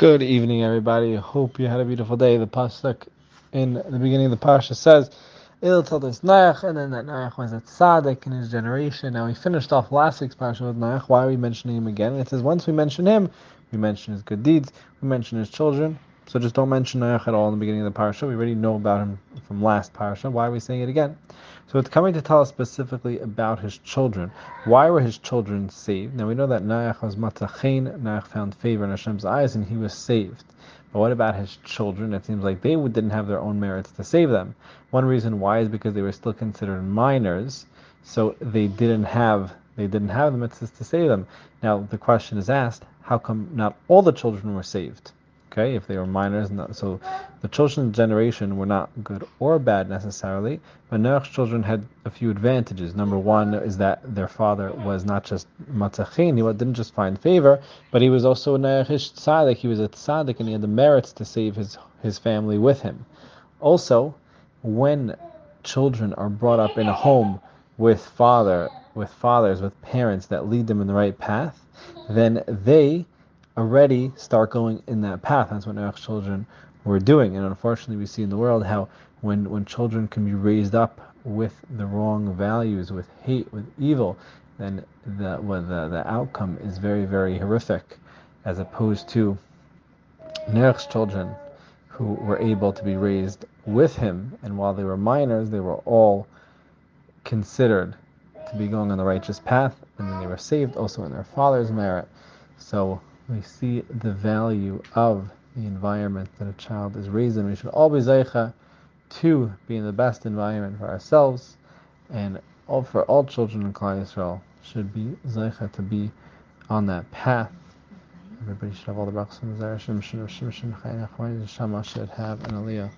Good evening, everybody. Hope you had a beautiful day. The pasuk in the beginning of the parsha says, "Il this Noach," and then that Noach was a tzaddik in his generation. Now we finished off last week's parsha with Noach. Why are we mentioning him again? It says once we mention him, we mention his good deeds, we mention his children. So just don't mention Noach at all in the beginning of the parsha. We already know about him from last parsha. Why are we saying it again? So it's coming to tell us specifically about his children. Why were his children saved? Now we know that Noach was matachin, Noach found favor in Hashem's eyes, and he was saved. But what about his children? It seems like they didn't have their own merits to save them. One reason why is because they were still considered minors, so they didn't have they didn't have the mitzvahs to save them. Now the question is asked: How come not all the children were saved? Okay, if they were minors, so the children's generation were not good or bad necessarily, but Noach's children had a few advantages. Number one is that their father was not just matzachin, he didn't just find favor, but he was also a Noach ish tzaddik, he was a tzaddik and he had the merits to save his, his family with him. Also, when children are brought up in a home with father, with fathers, with parents that lead them in the right path, then they already start going in that path. That's what Noach's children were doing. And unfortunately, we see in the world how when, when children can be raised up with the wrong values, with hate, with evil, then the, well, the, the outcome is very, very horrific, as opposed to Noach's children who were able to be raised with him, and while they were minors, they were all considered to be going on the righteous path, and then they were saved also in their father's merit. So we see the value of the environment that a child is raised in. We should all be zeicha to be in the best environment for ourselves, and all for all children in Klal Yisrael should be zeicha to be on that path. Everybody should have all the brachas and should have an aliyah.